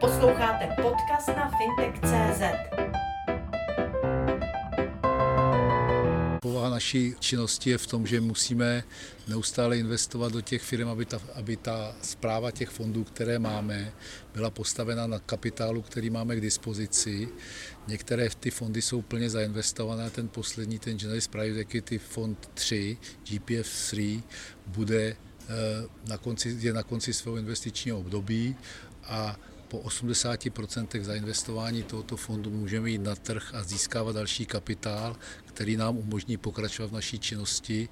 Posloucháte podcast na fintech.cz. Povaha naší činnosti je v tom, že musíme neustále investovat do těch firm, aby ta, aby ta zpráva těch fondů, které máme, byla postavena na kapitálu, který máme k dispozici. Některé ty fondy jsou plně zainvestované, ten poslední, ten General Private Equity Fond 3, GPF 3, bude eh, na konci, je na konci svého investičního období a po 80% zainvestování tohoto fondu můžeme jít na trh a získávat další kapitál, který nám umožní pokračovat v naší činnosti.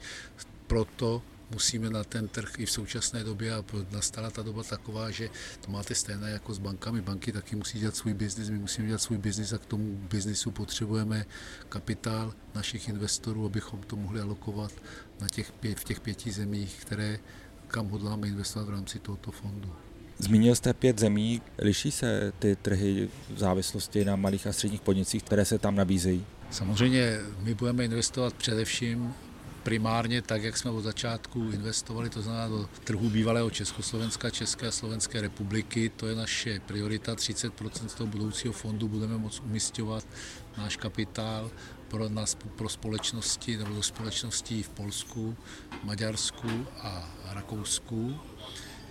Proto musíme na ten trh i v současné době a nastala ta doba taková, že to máte stejné jako s bankami. Banky taky musí dělat svůj biznis, my musíme dělat svůj biznis a k tomu biznisu potřebujeme kapitál našich investorů, abychom to mohli alokovat na těch, v těch pěti zemích, které kam hodláme investovat v rámci tohoto fondu. Zmínil jste pět zemí. Liší se ty trhy v závislosti na malých a středních podnicích, které se tam nabízejí? Samozřejmě my budeme investovat především primárně tak, jak jsme od začátku investovali, to znamená do trhu bývalého Československa, České a Slovenské republiky. To je naše priorita. 30% z toho budoucího fondu budeme moct umistovat náš kapitál pro, nás, pro společnosti nebo do společností v Polsku, Maďarsku a Rakousku.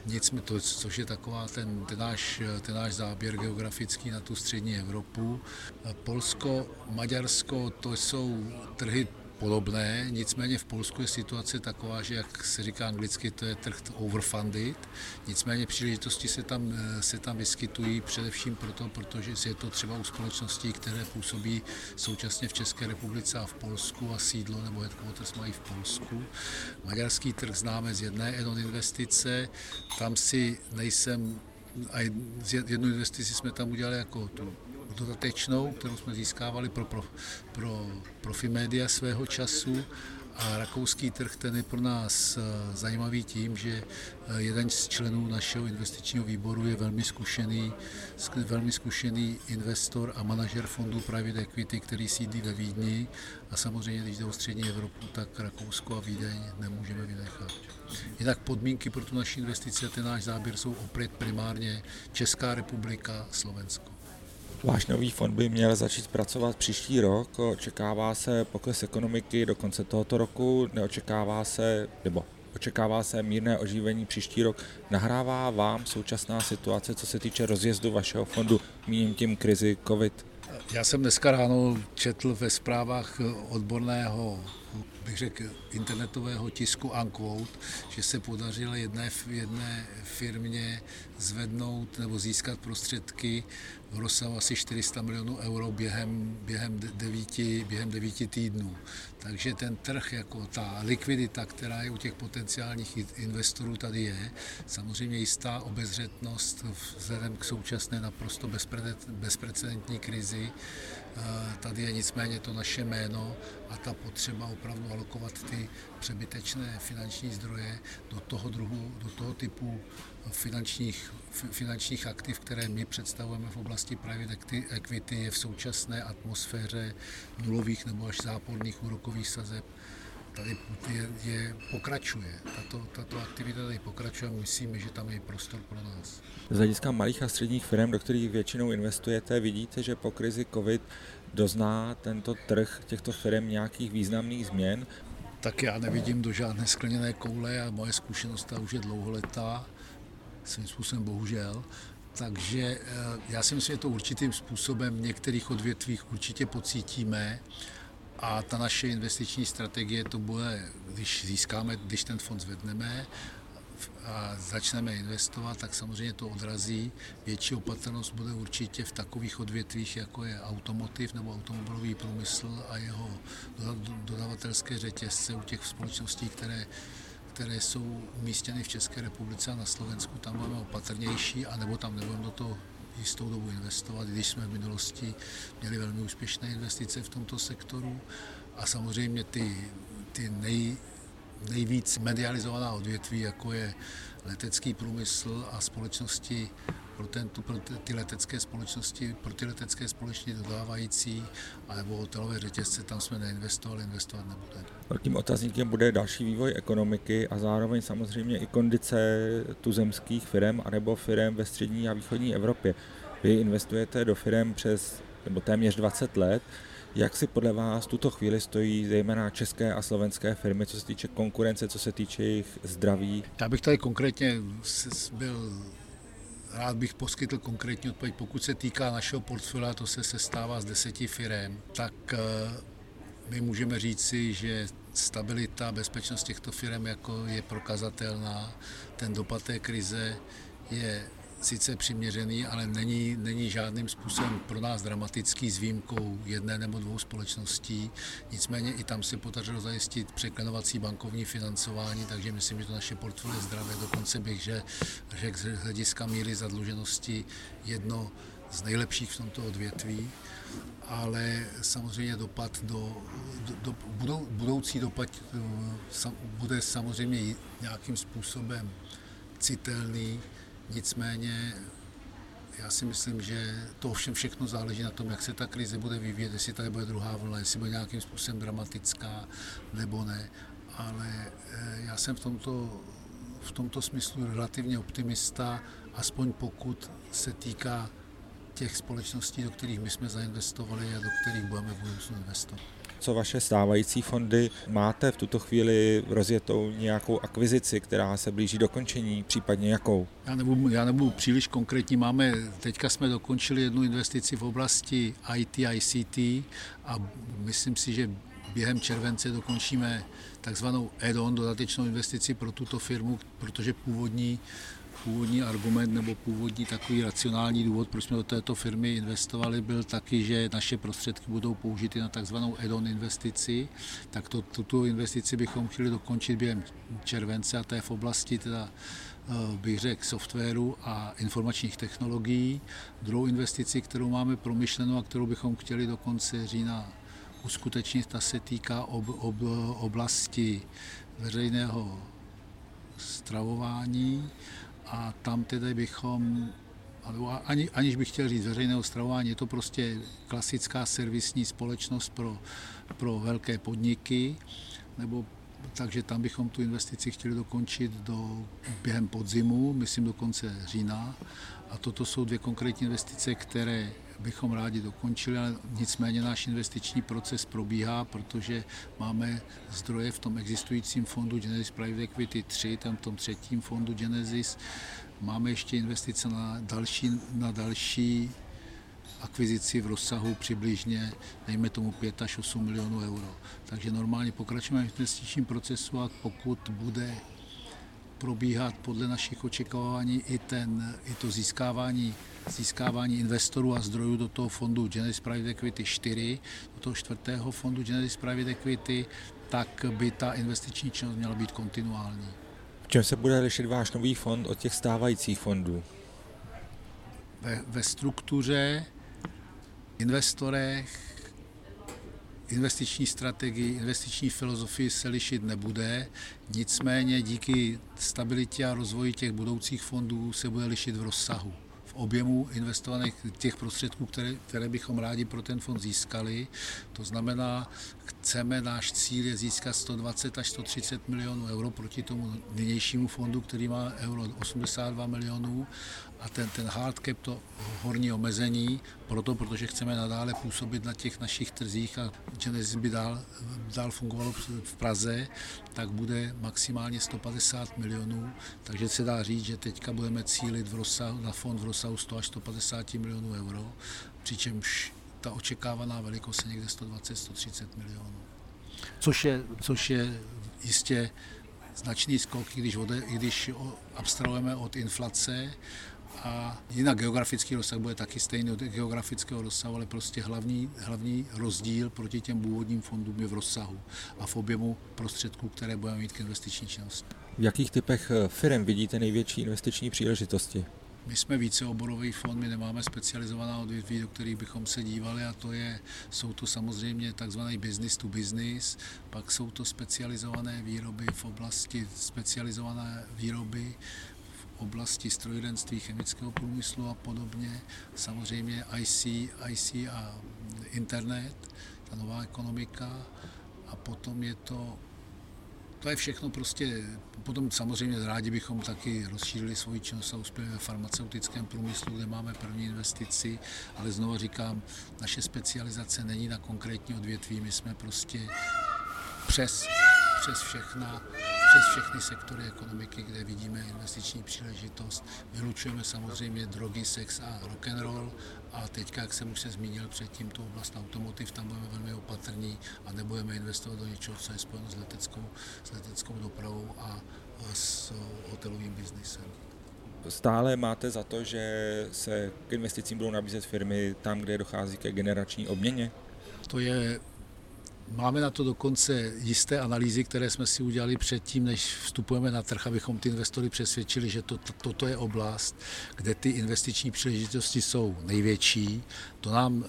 Nicméně to, což je taková ten, ten, náš, ten náš záběr geografický na tu střední Evropu. Polsko, Maďarsko, to jsou trhy podobné, nicméně v Polsku je situace taková, že jak se říká anglicky, to je trh overfunded, nicméně příležitosti se tam, se tam vyskytují především proto, protože je to třeba u společností, které působí současně v České republice a v Polsku a sídlo nebo headquarters mají v Polsku. Maďarský trh známe z jedné Enon investice, tam si nejsem a jednu investici jsme tam udělali jako tu dodatečnou, kterou jsme získávali pro, pro, pro Profimedia svého času a rakouský trh ten je pro nás eh, zajímavý tím, že eh, jeden z členů našeho investičního výboru je velmi zkušený, velmi zkušený investor a manažer fondu Private Equity, který sídlí ve Vídni a samozřejmě, když jde o střední Evropu, tak Rakousko a Vídeň nemůžeme vynechat. Jinak podmínky pro tu naši investici a ten náš záběr jsou opět primárně Česká republika, Slovensko. Váš nový fond by měl začít pracovat příští rok. Očekává se pokles ekonomiky do konce tohoto roku, neočekává se, nebo očekává se mírné oživení příští rok. Nahrává vám současná situace, co se týče rozjezdu vašeho fondu, míním tím krizi COVID? Já jsem dneska ráno četl ve zprávách odborného bych řekl, internetového tisku Unquote, že se podařilo jedné, jedné firmě zvednout nebo získat prostředky v rozsahu asi 400 milionů euro během, během, devíti, během devíti týdnů. Takže ten trh, jako ta likvidita, která je u těch potenciálních investorů tady je, samozřejmě jistá obezřetnost vzhledem k současné naprosto bezprecedentní krizi. Tady je nicméně to naše jméno a ta potřeba opravdu alokovat ty přebytečné finanční zdroje do toho druhu, do toho typu finančních, finančních aktiv, které my představujeme v oblasti private equity, je v současné atmosféře nulových nebo až záporných úrokových sazeb tady je, je, pokračuje. Tato, tato aktivita tady pokračuje a myslíme, že tam je prostor pro nás. Z hlediska malých a středních firm, do kterých většinou investujete, vidíte, že po krizi COVID dozná tento trh těchto firm nějakých významných změn? Tak já nevidím do žádné skleněné koule a moje zkušenost ta už je dlouholetá, svým způsobem bohužel. Takže eh, já si myslím, že to určitým způsobem v některých odvětvích určitě pocítíme a ta naše investiční strategie to bude, když získáme, když ten fond zvedneme a začneme investovat, tak samozřejmě to odrazí. Větší opatrnost bude určitě v takových odvětvích, jako je automotiv nebo automobilový průmysl a jeho dodavatelské řetězce u těch společností, které které jsou umístěny v České republice a na Slovensku, tam budeme opatrnější, anebo tam nebudeme do toho jistou dobu investovat, když jsme v minulosti měli velmi úspěšné investice v tomto sektoru. A samozřejmě ty, ty nej, nejvíc medializovaná odvětví, jako je letecký průmysl a společnosti pro, ten, pro ty letecké společnosti, pro ty letecké společnosti dodávající, alebo hotelové řetězce, tam jsme neinvestovali, investovat nebudeme. Velkým otazníkem bude další vývoj ekonomiky a zároveň samozřejmě i kondice tuzemských firm anebo firm ve střední a východní Evropě. Vy investujete do firm přes nebo téměř 20 let. Jak si podle vás tuto chvíli stojí zejména české a slovenské firmy, co se týče konkurence, co se týče jejich zdraví? Já bych tady konkrétně byl Rád bych poskytl konkrétní odpověď. Pokud se týká našeho portfolia, to se sestává z deseti firm, tak eh, my můžeme říci, že stabilita, bezpečnost těchto firm jako je prokazatelná. Ten dopad té krize je sice přiměřený, ale není, není žádným způsobem pro nás dramatický s výjimkou jedné nebo dvou společností. Nicméně i tam se podařilo zajistit překlenovací bankovní financování, takže myslím, že to naše portfolio je zdravé. Dokonce bych že, řekl z hlediska míry zadluženosti jedno z nejlepších v tomto odvětví, ale samozřejmě dopad do, do, do budou, budoucí dopad eh, bude samozřejmě nějakým způsobem citelný, Nicméně já si myslím, že to ovšem všechno záleží na tom, jak se ta krize bude vyvíjet, jestli tady bude druhá vlna, jestli bude nějakým způsobem dramatická nebo ne. Ale eh, já jsem v tomto, v tomto smyslu relativně optimista, aspoň pokud se týká těch společností, do kterých my jsme zainvestovali a do kterých budeme v budoucnu investovat co vaše stávající fondy máte v tuto chvíli rozjetou nějakou akvizici, která se blíží dokončení, případně jakou? Já nebudu, já nebudu příliš konkrétní. Máme, teďka jsme dokončili jednu investici v oblasti IT, ICT a myslím si, že během července dokončíme takzvanou add-on dodatečnou investici pro tuto firmu, protože původní původní argument nebo původní takový racionální důvod, proč jsme do této firmy investovali, byl taky, že naše prostředky budou použity na takzvanou add-on investici. Tak to, tuto investici bychom chtěli dokončit během července a to je v oblasti teda eh, bych řekl, softwaru a informačních technologií. Druhou investici, kterou máme promyšlenou a kterou bychom chtěli do konce října uskutečnit, ta se týká ob, ob, oblasti veřejného stravování a tam tedy bychom ani, aniž bych chtěl říct veřejného stravování, je to prostě klasická servisní společnost pro, pro velké podniky, nebo takže tam bychom tu investici chtěli dokončit do, během podzimu, myslím do konce října. A toto jsou dvě konkrétní investice, které bychom rádi dokončili, ale nicméně náš investiční proces probíhá, protože máme zdroje v tom existujícím fondu Genesis Private Equity 3, tam v tom třetím fondu Genesis. Máme ještě investice na další, na další akvizici v rozsahu přibližně, dejme tomu 5 až 8 milionů euro. Takže normálně pokračujeme v investičním procesu a pokud bude probíhat podle našich očekávání i, ten, i to získávání, získávání investorů a zdrojů do toho fondu Genesis Private Equity 4, do toho čtvrtého fondu Genesis Private Equity, tak by ta investiční činnost měla být kontinuální. V čem se bude lišit váš nový fond od těch stávajících fondů? Ve, ve struktuře, investorech, investiční strategii, investiční filozofii se lišit nebude, nicméně díky stabilitě a rozvoji těch budoucích fondů se bude lišit v rozsahu objemu investovaných těch prostředků, které, které bychom rádi pro ten fond získali. To znamená, chceme, náš cíl je získat 120 až 130 milionů euro proti tomu nynějšímu fondu, který má euro 82 milionů a ten, ten hard cap, to horní omezení, proto, protože chceme nadále působit na těch našich trzích a Genesis by dál, dál fungovalo v Praze, tak bude maximálně 150 milionů, takže se dá říct, že teďka budeme cílit v rozsahu, na fond v rozsahu 100 až 150 milionů euro, přičemž ta očekávaná velikost je někde 120-130 milionů. Což je, což je jistě značný skok, když, ode, když abstrahujeme od inflace a jinak geografický rozsah bude taky stejný od geografického rozsahu, ale prostě hlavní, hlavní rozdíl proti těm původním fondům je v rozsahu a v objemu prostředků, které budeme mít k investiční činnosti. V jakých typech eh, firm vidíte největší investiční příležitosti? My jsme více oborový fond, my nemáme specializovaná odvětví, do kterých bychom se dívali a to je, jsou to samozřejmě takzvaný business to business, pak jsou to specializované výroby v oblasti specializované výroby oblasti strojírenství, chemického průmyslu a podobně. Samozřejmě IC, IC a internet, ta nová ekonomika. A potom je to to je všechno prostě, potom samozřejmě rádi bychom taky rozšířili svoji činnost a uspěli ve farmaceutickém průmyslu, kde máme první investici, ale znovu říkám, naše specializace není na konkrétní odvětví, my jsme prostě přes, přes všechna přes všechny sektory ekonomiky, kde vidíme investiční příležitost. Vylučujeme samozřejmě drogy, sex a rock and roll a teďka, jak jsem už se zmínil předtím, tu oblast automotiv, tam budeme velmi opatrní a nebudeme investovat do něčeho, co je spojeno s leteckou, s leteckou dopravou a s hotelovým biznisem. Stále máte za to, že se k investicím budou nabízet firmy tam, kde dochází ke generační obměně? To je Máme na to dokonce jisté analýzy, které jsme si udělali předtím, než vstupujeme na trh, abychom ty investory přesvědčili, že to, to, toto je oblast, kde ty investiční příležitosti jsou největší. To nám,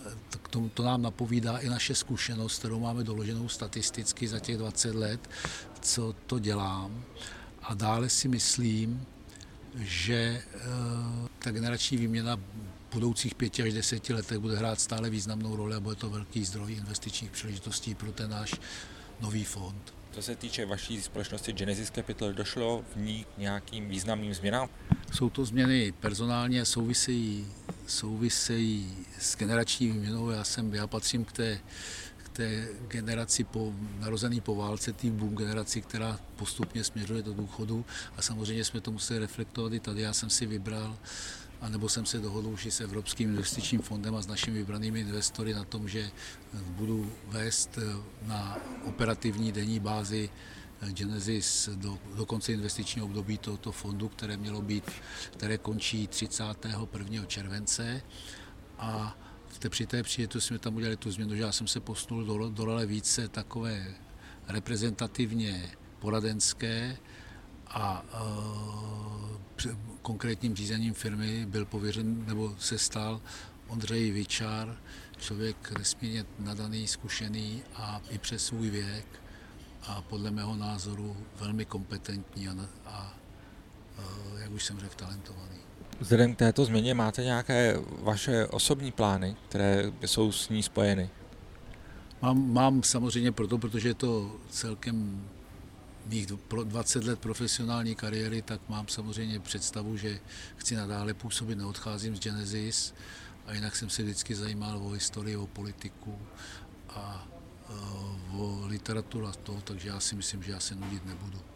to, to nám napovídá i naše zkušenost, kterou máme doloženou statisticky za těch 20 let, co to dělám. A dále si myslím, že eh, ta generační výměna budoucích pěti až deseti letech bude hrát stále významnou roli a bude to velký zdroj investičních příležitostí pro ten náš nový fond. Co se týče vaší společnosti Genesis Capital, došlo v ní k nějakým významným změnám? Jsou to změny personálně, souvisejí, souvisejí s generační výměnou. Já, jsem, já patřím k té, té generaci po, narozený po válce, tý boom generaci, která postupně směřuje do důchodu a samozřejmě jsme to museli reflektovat i tady. Já jsem si vybral anebo jsem se dohodl už i s Evropským investičním fondem a s našimi vybranými investory na tom, že budu vést na operativní denní bázi Genesis do, do konce investičního období tohoto fondu, které mělo být, které končí 31. července a té, při té příležitosti jsme tam udělali tu změnu, že já jsem se posunul do, do role více takové reprezentativně poradenské a uh, konkrétním řízením firmy byl pověřen nebo se stal Ondřej Vyčar, člověk nesmírně nadaný, zkušený a i přes svůj věk a podle mého názoru velmi kompetentní a, a uh, jak už jsem řekl, talentovaný. Vzhledem k této změně máte nějaké vaše osobní plány, které jsou s ní spojeny? Mám, mám samozřejmě proto, protože je to celkem mých 20 let profesionální kariéry, tak mám samozřejmě představu, že chci nadále působit, neodcházím z Genesis a jinak jsem se vždycky zajímal o historii, o politiku a e, o literaturu a to, takže já si myslím, že já se nudit nebudu.